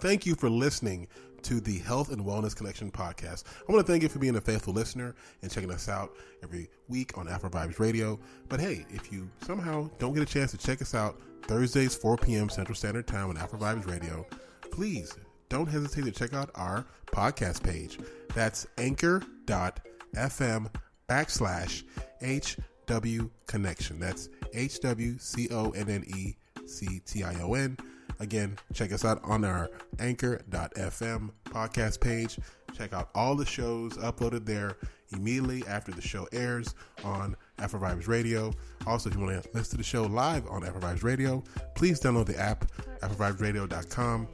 Thank you for listening to the Health and Wellness Connection podcast. I want to thank you for being a faithful listener and checking us out every week on Afro Vibes Radio. But hey, if you somehow don't get a chance to check us out Thursdays, 4 p.m. Central Standard Time on Afro Vibes Radio, please don't hesitate to check out our podcast page. That's anchor.fm backslash HW Connection. That's H W C O N N E C T I O N. Again, check us out on our anchor.fm podcast page. Check out all the shows uploaded there immediately after the show airs on Afro Vibes Radio. Also, if you want to listen to the show live on Afro Vibes Radio, please download the app, afrovibesradio.com.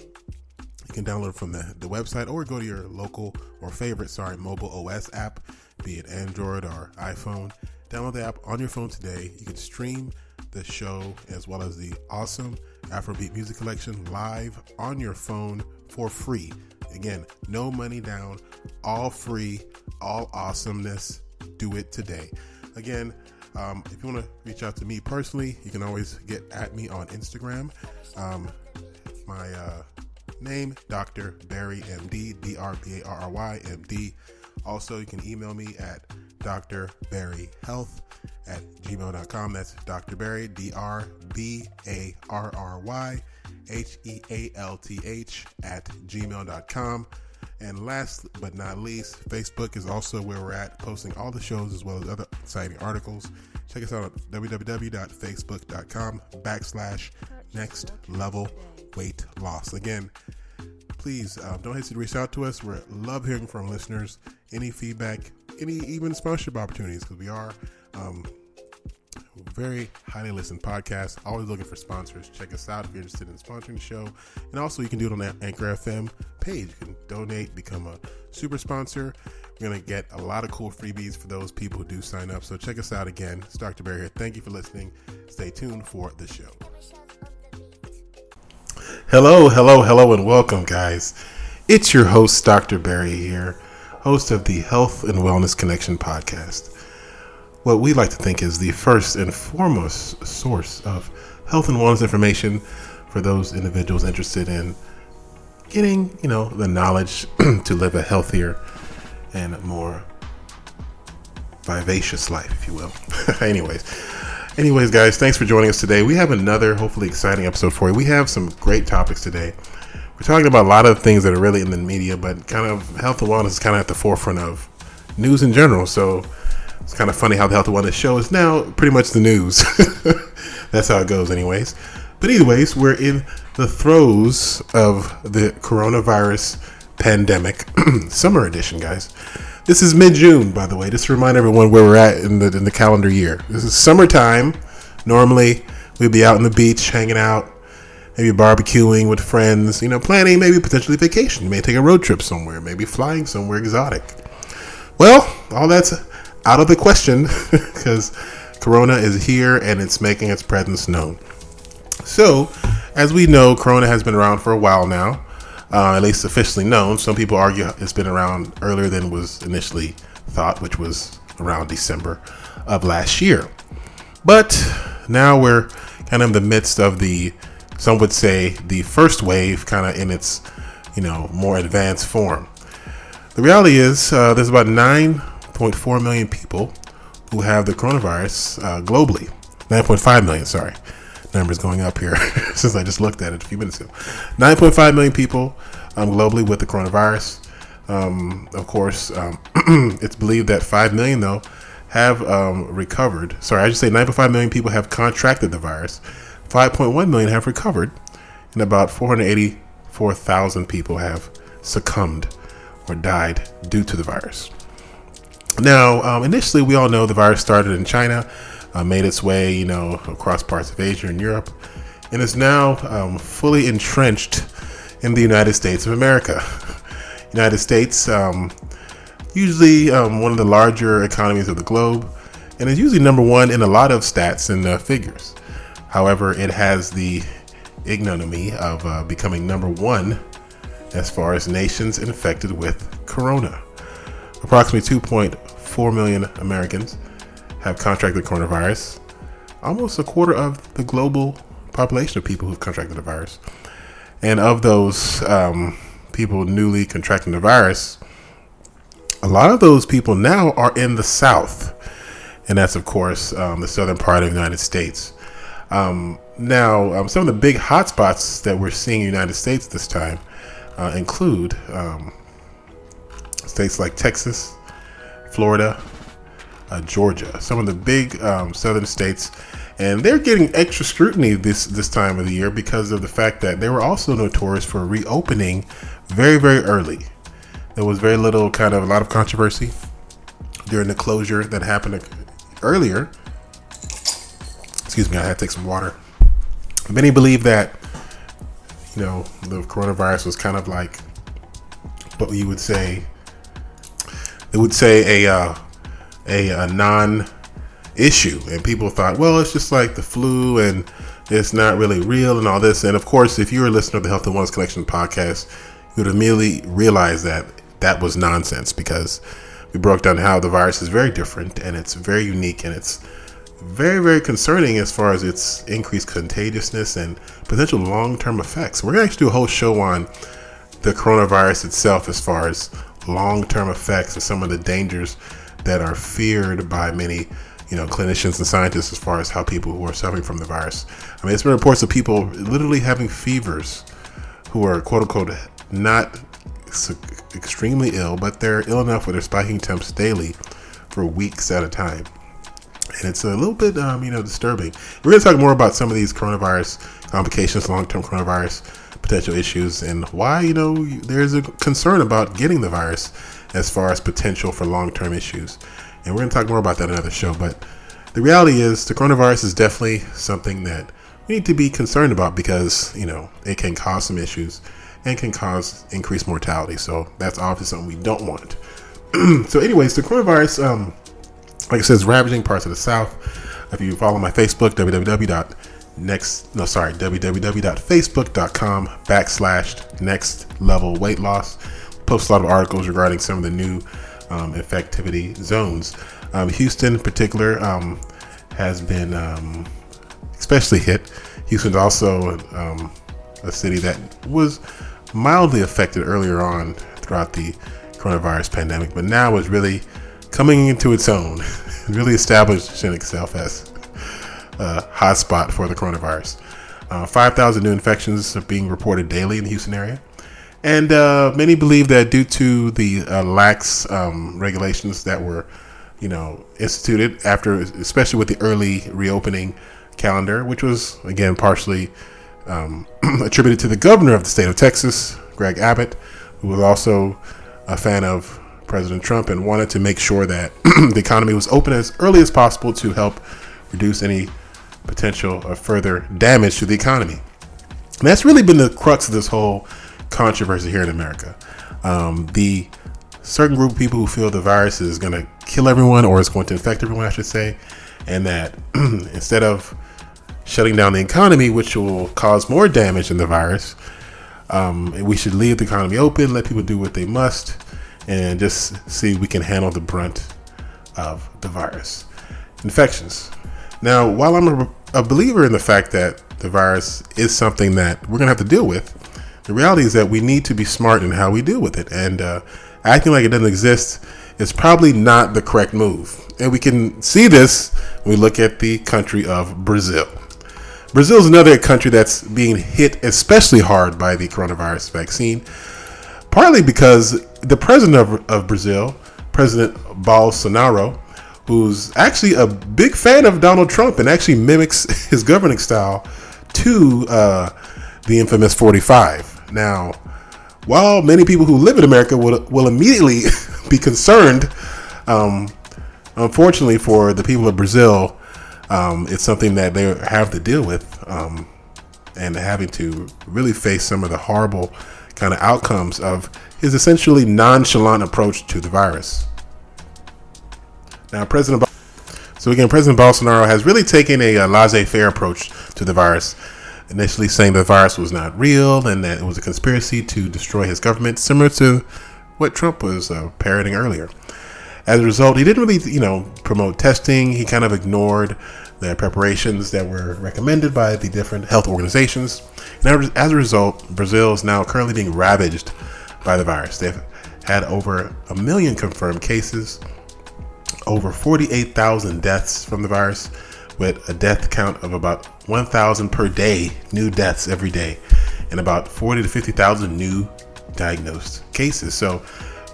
You can download from the, the website or go to your local or favorite, sorry, mobile OS app, be it Android or iPhone. Download the app on your phone today. You can stream the show as well as the awesome Afrobeat music collection live on your phone for free. Again, no money down, all free, all awesomeness. Do it today. Again, um, if you want to reach out to me personally, you can always get at me on Instagram. Um, my uh, name, Dr. Barry MD, D R B A R R Y M D. Also, you can email me at drbarryhealth at gmail.com. That's Dr. Barry, D R B A R R Y H E A L T H at gmail.com. And last but not least, Facebook is also where we're at, posting all the shows as well as other exciting articles. Check us out at www.facebook.com backslash next level weight loss. Again, please um, don't hesitate to reach out to us. We love hearing from listeners. Any feedback, any even sponsorship opportunities, because we are um, very highly listened podcast. Always looking for sponsors. Check us out if you're interested in sponsoring the show. And also, you can do it on that Anchor FM page. You can donate, become a super sponsor. We're going to get a lot of cool freebies for those people who do sign up. So check us out again. It's Dr. Barry here. Thank you for listening. Stay tuned for the show. Hello, hello, hello, and welcome, guys. It's your host, Dr. Barry here, host of the Health and Wellness Connection podcast. What we like to think is the first and foremost source of health and wellness information for those individuals interested in getting, you know, the knowledge to live a healthier and more vivacious life, if you will. Anyways, anyways, guys, thanks for joining us today. We have another hopefully exciting episode for you. We have some great topics today. We're talking about a lot of things that are really in the media, but kind of health and wellness is kind of at the forefront of news in general. So it's kind of funny how the health and wellness show is now pretty much the news. That's how it goes, anyways. But anyways, we're in the throes of the coronavirus pandemic, summer edition, guys. This is mid-June, by the way. Just to remind everyone where we're at in the in the calendar year. This is summertime. Normally, we'd be out on the beach, hanging out, maybe barbecuing with friends. You know, planning maybe potentially vacation. You may take a road trip somewhere, maybe flying somewhere exotic. Well, all that's out of the question because Corona is here and it's making its presence known. So, as we know, Corona has been around for a while now uh, at least officially known. Some people argue it's been around earlier than was initially thought, which was around December of last year. But now we're kind of in the midst of the, some would say, the first wave, kind of in its, you know, more advanced form. The reality is, uh, there's about 9.4 million people who have the coronavirus uh, globally. 9.5 million, sorry numbers going up here since I just looked at it a few minutes ago. 9.5 million people um, globally with the coronavirus. Um, of course, um, it's believed that 5 million, though, have um, recovered. Sorry, I should say 9.5 million people have contracted the virus. 5.1 million have recovered, and about 484,000 people have succumbed or died due to the virus. Now, um, initially, we all know the virus started in China, uh, made its way, you know, across parts of Asia and Europe, and is now um, fully entrenched in the United States of America. United States, um, usually um, one of the larger economies of the globe, and is usually number one in a lot of stats and uh, figures. However, it has the ignominy of uh, becoming number one as far as nations infected with corona. Approximately 2.4 million Americans have contracted coronavirus, almost a quarter of the global population of people who've contracted the virus. And of those um, people newly contracting the virus, a lot of those people now are in the South. And that's, of course, um, the southern part of the United States. Um, now, um, some of the big hotspots that we're seeing in the United States this time uh, include um, states like Texas, Florida, uh, Georgia, some of the big um, southern states, and they're getting extra scrutiny this this time of the year because of the fact that they were also notorious for reopening very very early. There was very little kind of a lot of controversy during the closure that happened earlier. Excuse me, I had to take some water. Many believe that you know the coronavirus was kind of like what you would say. They would say a uh, a, a non issue, and people thought, well, it's just like the flu, and it's not really real, and all this. And of course, if you're a listener of the Health and Wellness Connection podcast, you would immediately realize that that was nonsense because we broke down how the virus is very different and it's very unique and it's very, very concerning as far as its increased contagiousness and potential long term effects. We're going to actually do a whole show on the coronavirus itself as far as long term effects and some of the dangers that are feared by many you know clinicians and scientists as far as how people who are suffering from the virus. I mean it's been reports of people literally having fevers who are quote unquote not extremely ill but they're ill enough where they're spiking temps daily for weeks at a time. And it's a little bit um, you know disturbing. We're going to talk more about some of these coronavirus complications long-term coronavirus potential issues and why you know there's a concern about getting the virus as far as potential for long-term issues and we're going to talk more about that in another show. But the reality is, the coronavirus is definitely something that we need to be concerned about because you know it can cause some issues and can cause increased mortality. So that's obviously something we don't want. so, anyways, the coronavirus, um, like I said, is ravaging parts of the South. If you follow my Facebook, www.next no sorry www.facebook.com backslash next level weight loss post a lot of articles regarding some of the new um, infectivity zones. Um, Houston, in particular, um, has been um, especially hit. Houston's also um, a city that was mildly affected earlier on throughout the coronavirus pandemic, but now is really coming into its own, really establishing itself as a hotspot for the coronavirus. Uh, 5,000 new infections are being reported daily in the Houston area. And uh, many believe that due to the uh, lax um, regulations that were, you know, instituted after, especially with the early reopening calendar, which was again partially um, attributed to the governor of the state of Texas, Greg Abbott, who was also a fan of President Trump and wanted to make sure that the economy was open as early as possible to help reduce any potential of further damage to the economy. And that's really been the crux of this whole controversy here in America. Um, the certain group of people who feel the virus is going to kill everyone or is going to infect everyone, I should say, and that instead of shutting down the economy, which will cause more damage than the virus, um, we should leave the economy open, let people do what they must, and just see we can handle the brunt of the virus. Infections. Now, while I'm a, a believer in the fact that the virus is something that we're going to have to deal with, the reality is that we need to be smart in how we deal with it. And uh, acting like it doesn't exist is probably not the correct move. And we can see this when we look at the country of Brazil. Brazil is another country that's being hit especially hard by the coronavirus vaccine, partly because the president of, of Brazil, President Bolsonaro, who's actually a big fan of Donald Trump and actually mimics his governing style to uh, the infamous 45 Now, while many people who live in America will, will immediately be concerned, um, unfortunately for the people of Brazil, um, it's something that they have to deal with um, and having to really face some of the horrible kind of outcomes of his essentially nonchalant approach to the virus. Now, President so again, President Bolsonaro has really taken a, a laissez-faire approach to the virus, initially saying the virus was not real and that it was a conspiracy to destroy his government, similar to what Trump was uh, parroting earlier. As a result, he didn't really, you know, promote testing. He kind of ignored the preparations that were recommended by the different health organizations. And as a result, Brazil is now currently being ravaged by the virus. They've had over a million confirmed cases over 48,000 deaths from the virus, with a death count of about 1,000 per day, new deaths every day, and about 40 to 50,000 new diagnosed cases. So,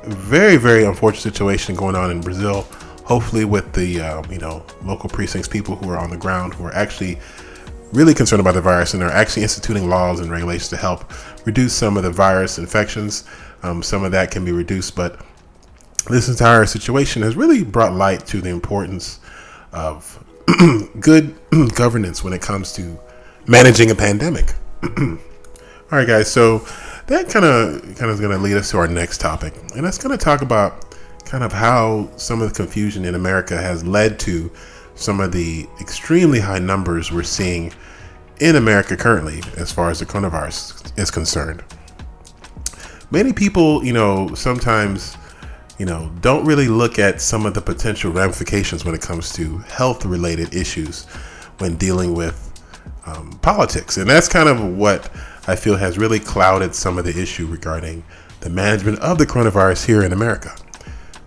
very, very unfortunate situation going on in Brazil. Hopefully, with the uh, you know local precincts, people who are on the ground who are actually really concerned about the virus and are actually instituting laws and regulations to help reduce some of the virus infections. Um, some of that can be reduced, but this entire situation has really brought light to the importance of good governance when it comes to managing a pandemic. All right, guys. So that kind of kind of is going to lead us to our next topic, and that's going to talk about kind of how some of the confusion in America has led to some of the extremely high numbers we're seeing in America currently, as far as the coronavirus is concerned. Many people, you know, sometimes you know, don't really look at some of the potential ramifications when it comes to health related issues when dealing with um, politics. And that's kind of what I feel has really clouded some of the issue regarding the management of the coronavirus here in America.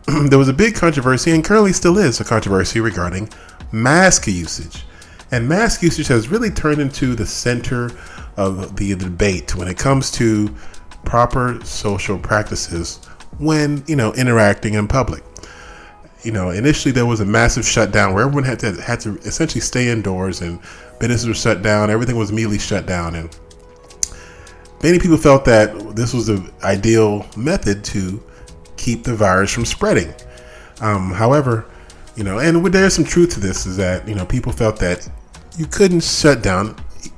there was a big controversy, and currently still is a controversy regarding mask usage. And mask usage has really turned into the center of the debate when it comes to proper social practices when you know interacting in public. You know, initially there was a massive shutdown where everyone had to had to essentially stay indoors and businesses were shut down. Everything was immediately shut down, and many people felt that this was the ideal method to keep the virus from spreading. Um, however, you know, and there's some truth to this is that you know people felt that you couldn't shut down,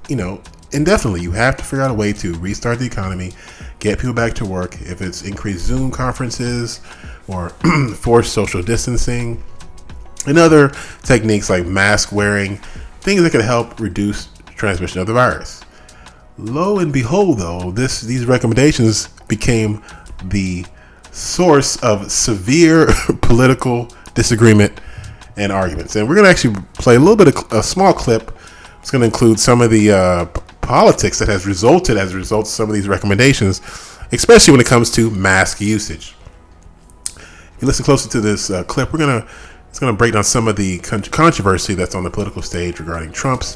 you know, indefinitely. You have to figure out a way to restart the economy get people back to work, if it's increased Zoom conferences or forced social distancing, and other techniques like mask wearing, things that could help reduce transmission of the virus. Lo and behold, though, this these recommendations became the source of severe political disagreement and arguments. And we're going to actually play a little bit of a small clip. It's going to include some of the uh, politics that has resulted as a result of some of these recommendations, especially when it comes to mask usage. If you listen closely to this uh, clip, we're gonna it's gonna break down some of the con- controversy that's on the political stage regarding Trump's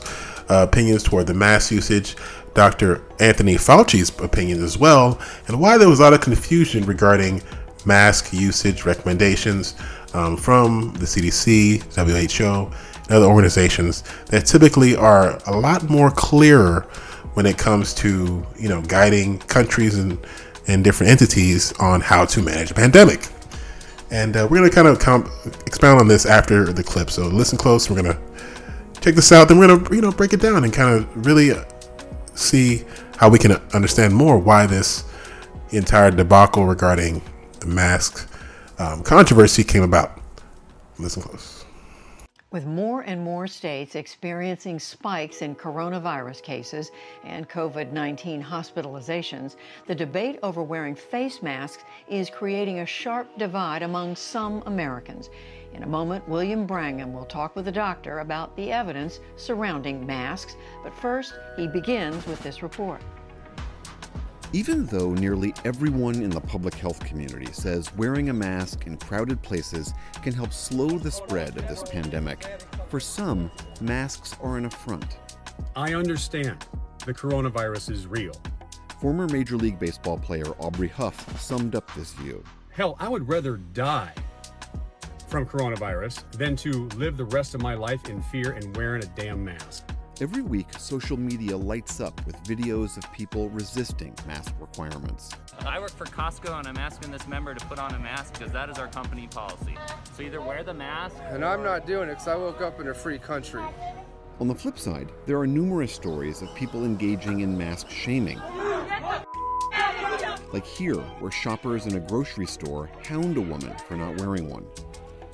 uh, opinions toward the mask usage, Dr. Anthony Fauci's opinions as well, and why there was a lot of confusion regarding mask usage recommendations um, from the CDC, WHO, other organizations that typically are a lot more clearer when it comes to you know guiding countries and and different entities on how to manage a pandemic. And uh, we're going to kind of comp- expound on this after the clip. So listen close. We're going to check this out. Then we're going to you know break it down and kind of really uh, see how we can understand more why this entire debacle regarding the mask um, controversy came about. Listen close. With more and more states experiencing spikes in coronavirus cases and COVID 19 hospitalizations, the debate over wearing face masks is creating a sharp divide among some Americans. In a moment, William Brangham will talk with a doctor about the evidence surrounding masks, but first, he begins with this report. Even though nearly everyone in the public health community says wearing a mask in crowded places can help slow the spread of this pandemic, for some, masks are an affront. I understand the coronavirus is real. Former Major League Baseball player Aubrey Huff summed up this view. Hell, I would rather die from coronavirus than to live the rest of my life in fear and wearing a damn mask. Every week, social media lights up with videos of people resisting mask requirements. I work for Costco and I'm asking this member to put on a mask because that is our company policy. So either wear the mask. And I'm not doing it because I woke up in a free country. On the flip side, there are numerous stories of people engaging in mask shaming. Like here, where shoppers in a grocery store hound a woman for not wearing one.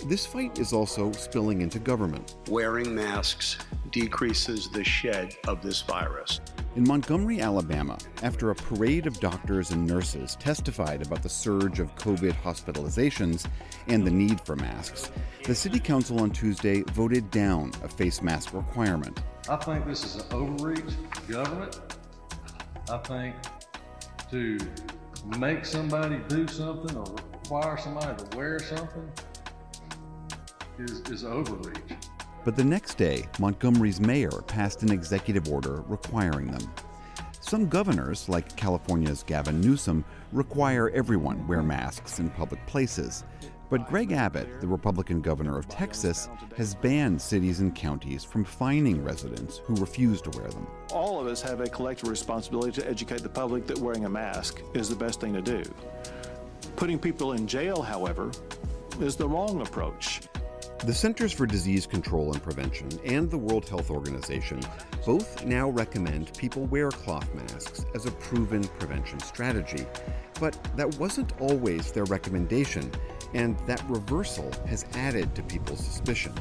This fight is also spilling into government. Wearing masks decreases the shed of this virus. In Montgomery, Alabama, after a parade of doctors and nurses testified about the surge of COVID hospitalizations and the need for masks, the city council on Tuesday voted down a face mask requirement. I think this is an overreach of government. I think to make somebody do something or require somebody to wear something is, is overreach. But the next day, Montgomery's mayor passed an executive order requiring them. Some governors, like California's Gavin Newsom, require everyone wear masks in public places. But Greg Abbott, the Republican governor of Texas, has banned cities and counties from fining residents who refuse to wear them. All of us have a collective responsibility to educate the public that wearing a mask is the best thing to do. Putting people in jail, however, is the wrong approach. The Centers for Disease Control and Prevention and the World Health Organization both now recommend people wear cloth masks as a proven prevention strategy. But that wasn't always their recommendation, and that reversal has added to people's suspicion.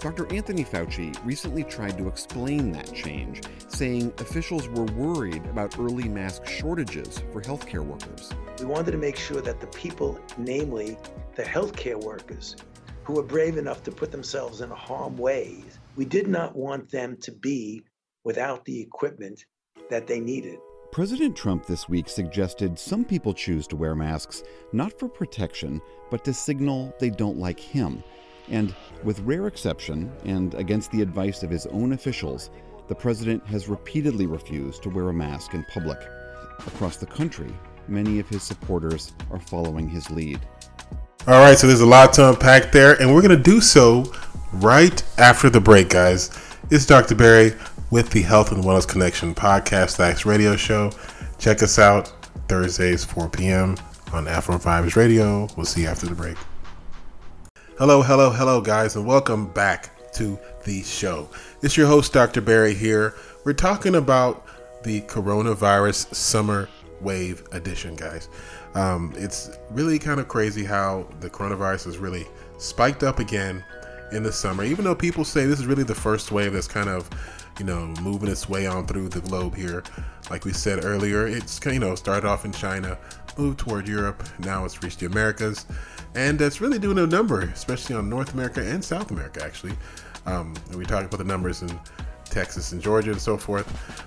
Dr. Anthony Fauci recently tried to explain that change, saying officials were worried about early mask shortages for healthcare workers. We wanted to make sure that the people, namely the healthcare workers, who were brave enough to put themselves in harm way, we did not want them to be without the equipment that they needed. President Trump this week suggested some people choose to wear masks not for protection, but to signal they don't like him. And with rare exception, and against the advice of his own officials, the president has repeatedly refused to wear a mask in public. Across the country, many of his supporters are following his lead. All right, so there's a lot to unpack there, and we're going to do so right after the break, guys. It's Dr. Barry with the Health and Wellness Connection podcast, X radio show. Check us out Thursdays, 4 p.m. on Afro Vibes Radio. We'll see you after the break. Hello, hello, hello, guys, and welcome back to the show. It's your host, Dr. Barry, here. We're talking about the coronavirus summer wave edition, guys. Um, it's really kind of crazy how the coronavirus has really spiked up again in the summer, even though people say this is really the first wave that's kind of, you know, moving its way on through the globe here. Like we said earlier, it's, you know, started off in China, moved toward Europe, now it's reached the Americas, and it's really doing a number, especially on North America and South America, actually. Um, and we talked about the numbers in Texas and Georgia and so forth.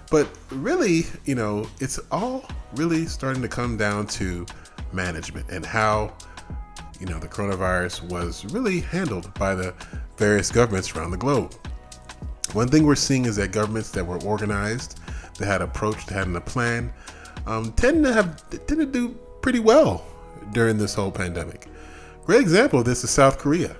But really, you know, it's all really starting to come down to management and how, you know, the coronavirus was really handled by the various governments around the globe. One thing we're seeing is that governments that were organized, that had approach, that had a plan, um, tend to have tend to do pretty well during this whole pandemic. Great example of this is South Korea.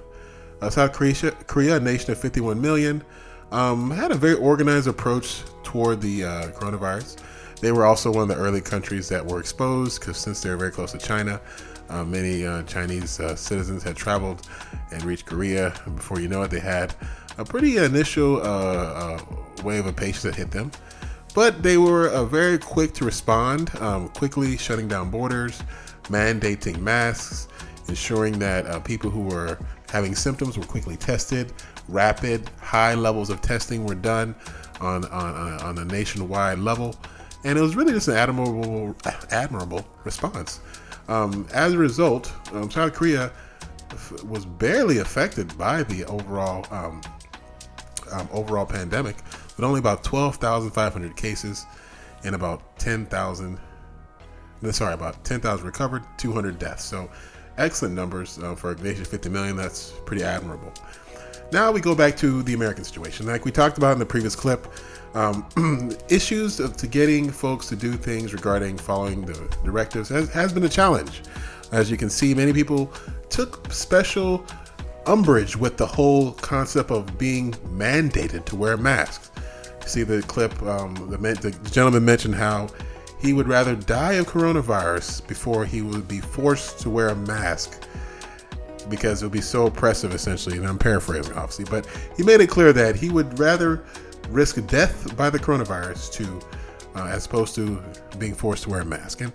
Uh, South Korea, Korea, a nation of 51 million, um, had a very organized approach toward the uh, coronavirus. They were also one of the early countries that were exposed because since they're very close to China, uh, many uh, Chinese uh, citizens had traveled and reached Korea. And before you know it, they had a pretty initial uh, uh, wave of patients that hit them. But they were uh, very quick to respond, um, quickly shutting down borders, mandating masks, ensuring that people who were having symptoms were quickly tested, rapid, high levels of testing were done on, on, on a nationwide level. And it was really just an admirable, admirable response. Um, as a result, um, South Korea f- was barely affected by the overall um, um overall pandemic, with only about 12,500 cases and about 10,000. Sorry, about 10,000 recovered, 200 deaths. So, excellent numbers uh, for a nation of 50 million. That's pretty admirable. Now we go back to the American situation. Like we talked about in the previous clip, um, issues to getting folks to do things regarding following the directives has, has been a challenge. As you can see, many people took special umbrage with the whole concept of being mandated to wear masks. see the clip, um, the, the gentleman mentioned how he would rather die of coronavirus before he would be forced to wear a mask because it would be so oppressive, essentially. And I'm paraphrasing, obviously, but he made it clear that he would rather risk death by the coronavirus to, uh, as opposed to being forced to wear a mask. And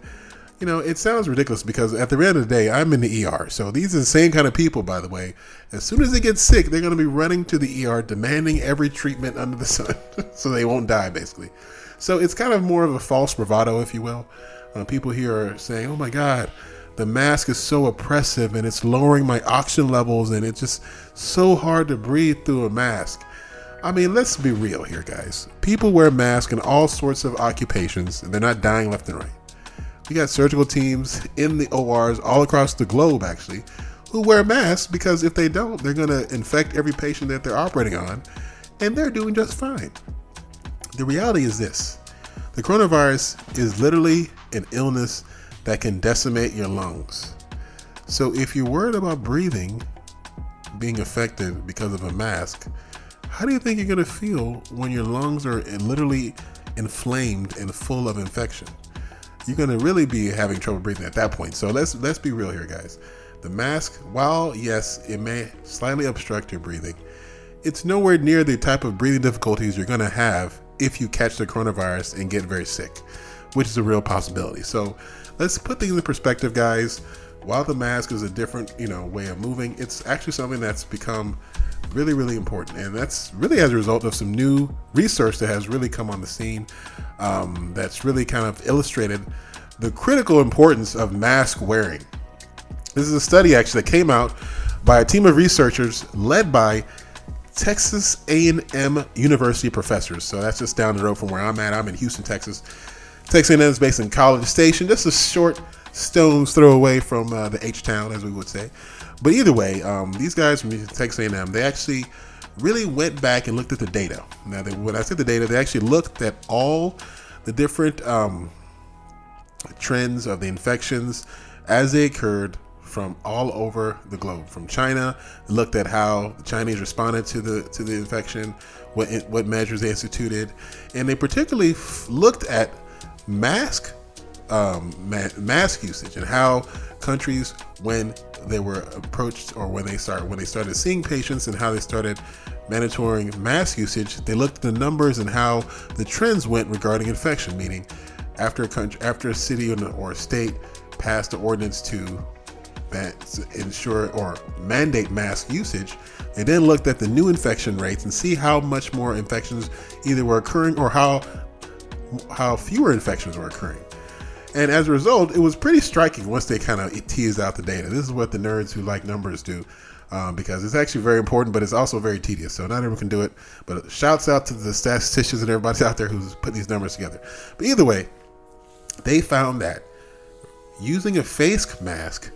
you know, it sounds ridiculous because at the end of the day, I'm in the ER. So these are the same kind of people, by the way. As soon as they get sick, they're going to be running to the ER, demanding every treatment under the sun, so they won't die, basically. So it's kind of more of a false bravado, if you will. Uh, people here are saying, "Oh my God." The mask is so oppressive and it's lowering my oxygen levels and it's just so hard to breathe through a mask. I mean, let's be real here, guys. People wear masks in all sorts of occupations and they're not dying left and right. We got surgical teams in the ORs all across the globe, actually, who wear masks because if they don't, they're going to infect every patient that they're operating on, and they're doing just fine. The reality is this the coronavirus is literally an illness that can decimate your lungs. So if you're worried about breathing being affected because of a mask, how do you think you're going to feel when your lungs are literally inflamed and full of infection? You're going to really be having trouble breathing at that point. So let's let's be real here, guys. The mask, while yes, it may slightly obstruct your breathing, it's nowhere near the type of breathing difficulties you're going to have if you catch the coronavirus and get very sick, which is a real possibility. So let's put things in perspective, guys. While the mask is a different, you know, way of moving, it's actually something that's become really, really important, and that's really as a result of some new research that has really come on the scene. Um, that's really kind of illustrated the critical importance of mask wearing. This is a study actually that came out by a team of researchers led by Texas A&M University professors. So that's just down the road from where I'm at. I'm in Houston, Texas. Texas A&M is based in College Station, just a short stone's throw away from uh, the H town, as we would say. But either way, um, these guys from Texas A&M, they actually really went back and looked at the data. Now, they, when I said the data, they actually looked at all the different um, trends of the infections as they occurred from all over the globe. From China, looked at how the Chinese responded to the to the infection, what what measures they instituted, and they particularly f- looked at mask um, ma- mask usage and how countries when they were approached or when they started when they started seeing patients and how they started mandatory mask usage they looked at the numbers and how the trends went regarding infection meaning after a country after a city or a state passed an ordinance to ensure or mandate mask usage they then looked at the new infection rates and see how much more infections either were occurring or how how fewer infections were occurring. And as a result, it was pretty striking once they kind of teased out the data. This is what the nerds who like numbers do. Um, because it's actually very important, but it's also very tedious. So not everyone can do it. But shouts out to the statisticians and everybody out there who's putting these numbers together. But either way, they found that using a face mask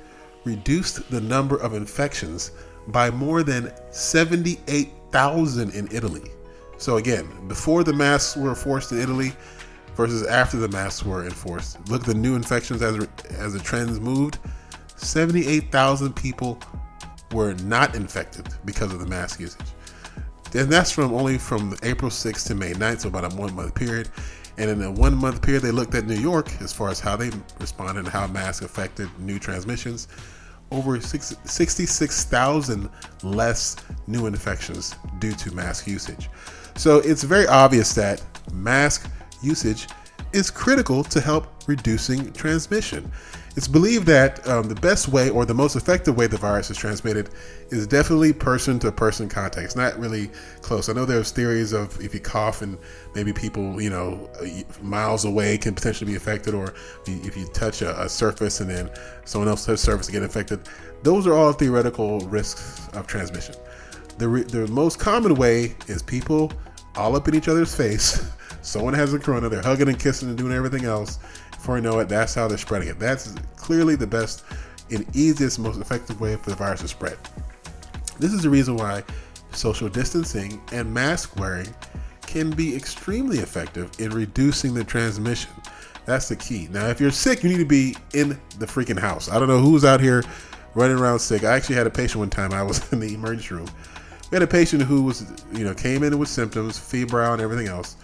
reduced the number of infections by more than 78,000 in Italy. So again, before the masks were forced in Italy, versus after the masks were enforced. Look at the new infections as as the trends moved. 78,000 people were not infected because of the mask usage. And that's from only from April 6th to May 9th, so about a one month period. And in a one month period, they looked at New York as far as how they responded and how masks affected new transmissions. Over 66,000 less new infections due to mask usage. So it's very obvious that mask usage is critical to help reducing transmission. It's believed that um, the best way or the most effective way the virus is transmitted is definitely person to person contact. It's not really close. I know there's theories of if you cough and maybe people, you know, miles away can potentially be affected, or if you touch a, a surface and then someone else touches surface and get infected. Those are all theoretical risks of transmission. The, re- the most common way is people all up in each other's face Someone has the corona, they're hugging and kissing and doing everything else. Before you know it, that's how they're spreading it. That's clearly the best and easiest, most effective way for the virus to spread. This is the reason why social distancing and mask wearing can be extremely effective in reducing the transmission. That's the key. Now, if you're sick, you need to be in the freaking house. I don't know who's out here running around sick. I actually had a patient one time. I was in the emergency room. We had a patient who was, you know, came in with symptoms, febrile and everything else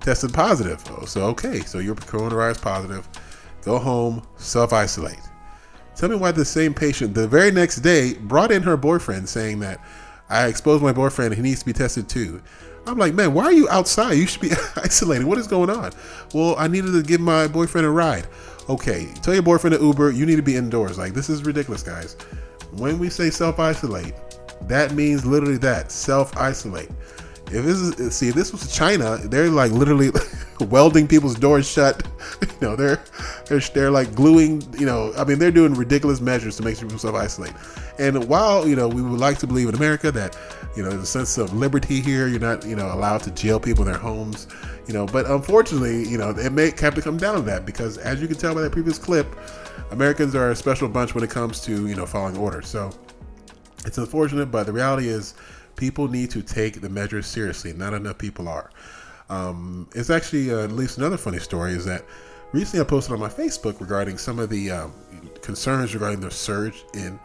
tested positive. Oh, so okay, so you're coronavirus positive. Go home, self isolate. Tell me why the same patient the very next day brought in her boyfriend saying that I exposed my boyfriend he needs to be tested too. I'm like, man, why are you outside? You should be isolating. What is going on? Well, I needed to give my boyfriend a ride. Okay, tell your boyfriend to Uber, you need to be indoors. Like, this is ridiculous, guys. When we say self isolate, that means literally that self isolate. If this is see, if this was China, they're like literally welding people's doors shut. You know, they're they're they're like gluing. You know, I mean, they're doing ridiculous measures to make sure people self isolate. And while you know we would like to believe in America that you know there's a sense of liberty here, you're not you know allowed to jail people in their homes. You know, but unfortunately, you know, it may have to come down to that because as you can tell by that previous clip, Americans are a special bunch when it comes to you know following orders. So it's unfortunate, but the reality is people need to take the measures seriously. Not enough people are. Um, it's actually uh, at least another funny story is that recently I posted on my Facebook regarding some of the um, concerns regarding the surge in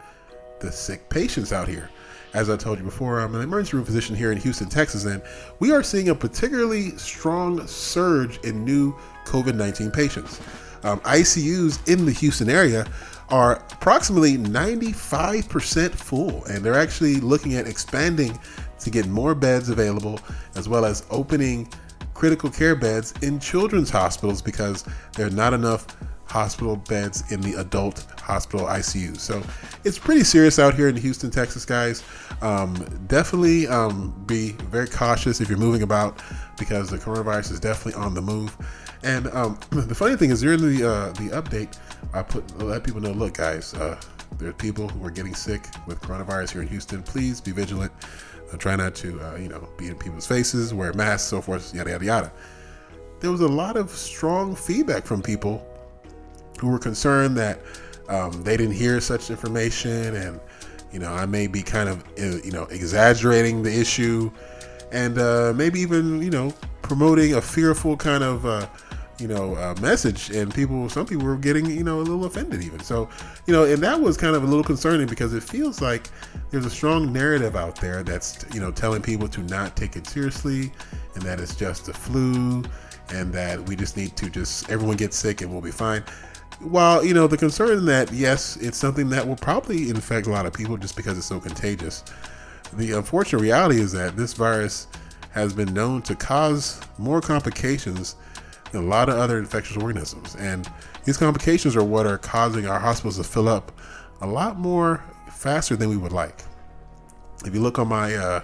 the sick patients out here. As I told you before, I'm an emergency room physician here in Houston, Texas, and we are seeing a particularly strong surge in new COVID 19 patients. Um, ICUs in the Houston area are approximately 95% full, and they're actually looking at expanding to get more beds available, as well as opening critical care beds in children's hospitals because there are not enough hospital beds in the adult hospital ICU. So it's pretty serious out here in Houston, Texas, guys. Um, definitely um, be very cautious if you're moving about because the coronavirus is definitely on the move. And um, the funny thing is, during the uh, the update, I put let people know, look, guys, uh, there are people who are getting sick with coronavirus here in Houston. Please be vigilant. Uh, try not to, uh, you know, be in people's faces, wear masks, so forth, yada yada yada. There was a lot of strong feedback from people who were concerned that um, they didn't hear such information, and you know, I may be kind of, uh, you know, exaggerating the issue, and uh, maybe even, you know, promoting a fearful kind of uh, you know uh, message and people some people were getting you know a little offended even. So you know and that was kind of a little concerning because it feels like there's a strong narrative out there that's you know telling people to not take it seriously and that it's just a flu and that we just need to just everyone get sick and we'll be fine. While you know the concern that yes it's something that will probably infect a lot of people just because it's so contagious. The unfortunate reality is that this virus has been known to cause more complications a lot of other infectious organisms. And these complications are what are causing our hospitals to fill up a lot more faster than we would like. If you look on my uh,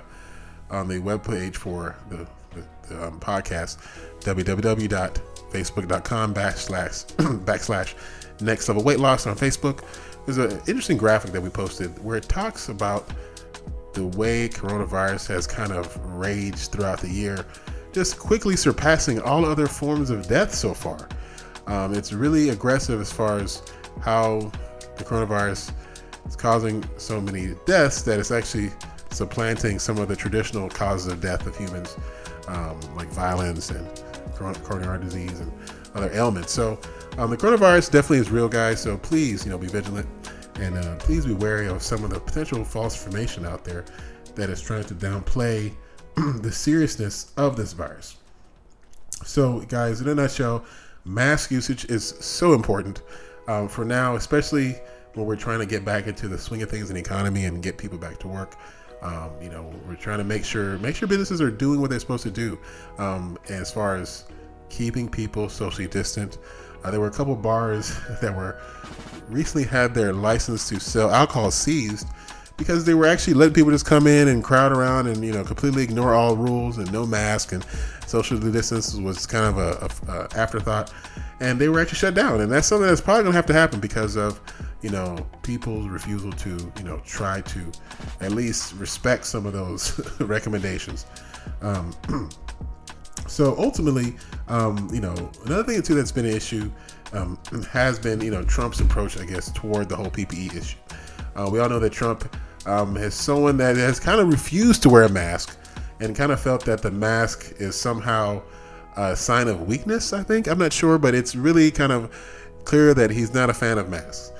on the web page for the, the, the um, podcast, www.facebook.com backslash backslash next level weight loss on Facebook, there's an interesting graphic that we posted where it talks about the way coronavirus has kind of raged throughout the year just quickly surpassing all other forms of death so far. Um, it's really aggressive as far as how the coronavirus is causing so many deaths that it's actually supplanting some of the traditional causes of death of humans, um, like violence and coronary heart disease and other ailments. So um, the coronavirus definitely is real, guys. So please, you know, be vigilant and uh, please be wary of some of the potential false information out there that is trying to downplay the seriousness of this virus. So, guys, in a nutshell, mask usage is so important um, for now, especially when we're trying to get back into the swing of things in the economy and get people back to work. Um, you know, we're trying to make sure make sure businesses are doing what they're supposed to do um, as far as keeping people socially distant. Uh, there were a couple bars that were recently had their license to sell alcohol seized because they were actually letting people just come in and crowd around and you know completely ignore all rules and no mask and social distance was kind of a, a, a, afterthought. And they were actually shut down. And that's something that's probably going to have to happen because of you know people's refusal to you know try to at least respect some of those recommendations. Um, so ultimately um, you know another thing too that's been an issue um, has been you know trump's approach i guess toward the whole ppe issue. Uh, we all know that trump um, as someone that has kind of refused to wear a mask and kind of felt that the mask is somehow a sign of weakness, I think. I'm not sure, but it's really kind of clear that he's not a fan of masks.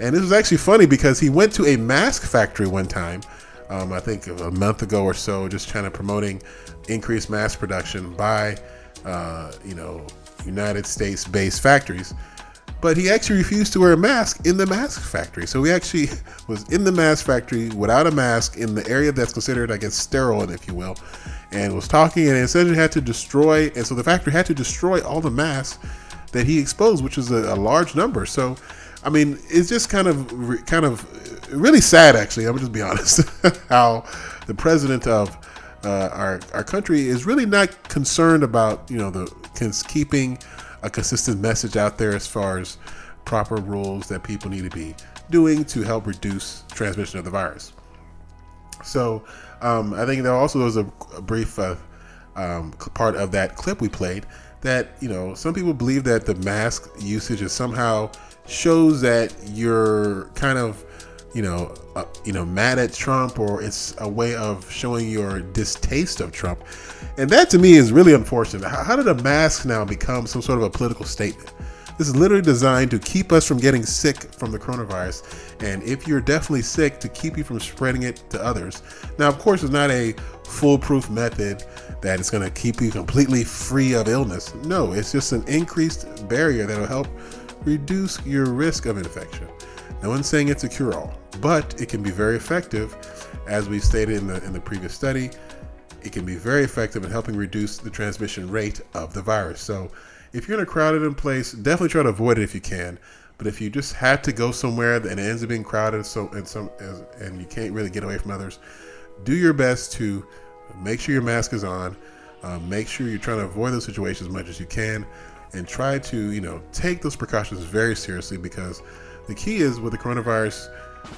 And this was actually funny because he went to a mask factory one time, um, I think a month ago or so, just kind of promoting increased mask production by uh, you know, United States-based factories. But he actually refused to wear a mask in the mask factory. So he actually was in the mask factory without a mask in the area that's considered, I guess, sterile, if you will, and was talking and essentially had to destroy. And so the factory had to destroy all the masks that he exposed, which is a, a large number. So, I mean, it's just kind of, kind of, really sad. Actually, I'm just be honest, how the president of uh, our our country is really not concerned about you know the keeping a consistent message out there as far as proper rules that people need to be doing to help reduce transmission of the virus. So um, I think there also was a, a brief uh, um, part of that clip we played that you know some people believe that the mask usage is somehow shows that you're kind of you know uh, you know mad at Trump or it's a way of showing your distaste of Trump and that to me is really unfortunate. How, how did a mask now become some sort of a political statement? This is literally designed to keep us from getting sick from the coronavirus. And if you're definitely sick, to keep you from spreading it to others. Now, of course, it's not a foolproof method that is going to keep you completely free of illness. No, it's just an increased barrier that will help reduce your risk of infection. No one's saying it's a cure all, but it can be very effective, as we stated in the, in the previous study it can be very effective in helping reduce the transmission rate of the virus. So, if you're in a crowded place, definitely try to avoid it if you can. But if you just had to go somewhere and it ends up being crowded, so and some and you can't really get away from others, do your best to make sure your mask is on. Um, make sure you're trying to avoid those situations as much as you can, and try to you know take those precautions very seriously because the key is with the coronavirus,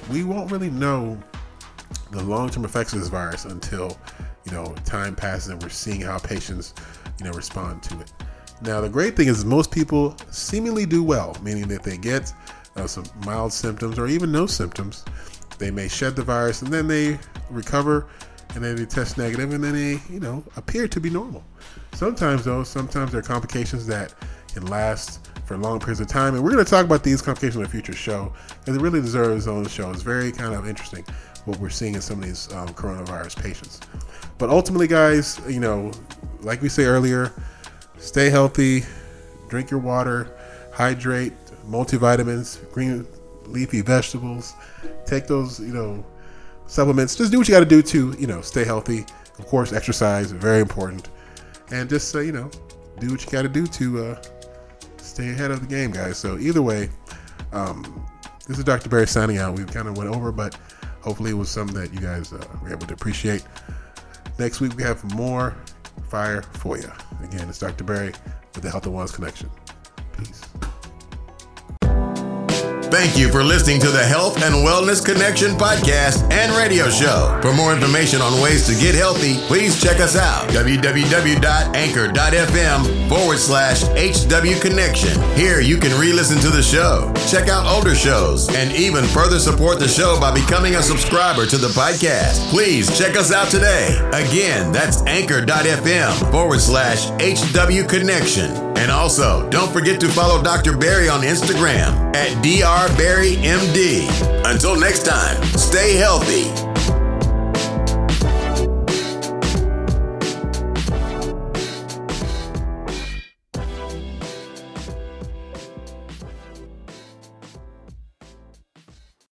we won't really know the long-term effects of this virus until you know time passes and we're seeing how patients you know respond to it. Now the great thing is most people seemingly do well, meaning that they get uh, some mild symptoms or even no symptoms. They may shed the virus and then they recover and then they test negative and then they you know appear to be normal. Sometimes though, sometimes there are complications that can last for long periods of time, and we're going to talk about these complications in a future show because it really deserves its own show. It's very kind of interesting what we're seeing in some of these um, coronavirus patients. But ultimately, guys, you know, like we say earlier, stay healthy, drink your water, hydrate, multivitamins, green leafy vegetables, take those, you know, supplements. Just do what you got to do to, you know, stay healthy. Of course, exercise very important, and just uh, you know, do what you got to do to uh, stay ahead of the game, guys. So either way, um, this is Dr. Barry signing out. We kind of went over, but hopefully it was something that you guys uh, were able to appreciate. Next week, we have more fire for you. Again, it's Dr. Barry with the Health and Wellness Connection. Peace. Thank you for listening to the Health and Wellness Connection podcast and radio show. For more information on ways to get healthy, please check us out. www.anchor.fm forward slash HW Connection. Here you can re listen to the show, check out older shows, and even further support the show by becoming a subscriber to the podcast. Please check us out today. Again, that's anchor.fm forward slash HW Connection. And also, don't forget to follow Dr. Barry on Instagram at DrBarryMD. Until next time, stay healthy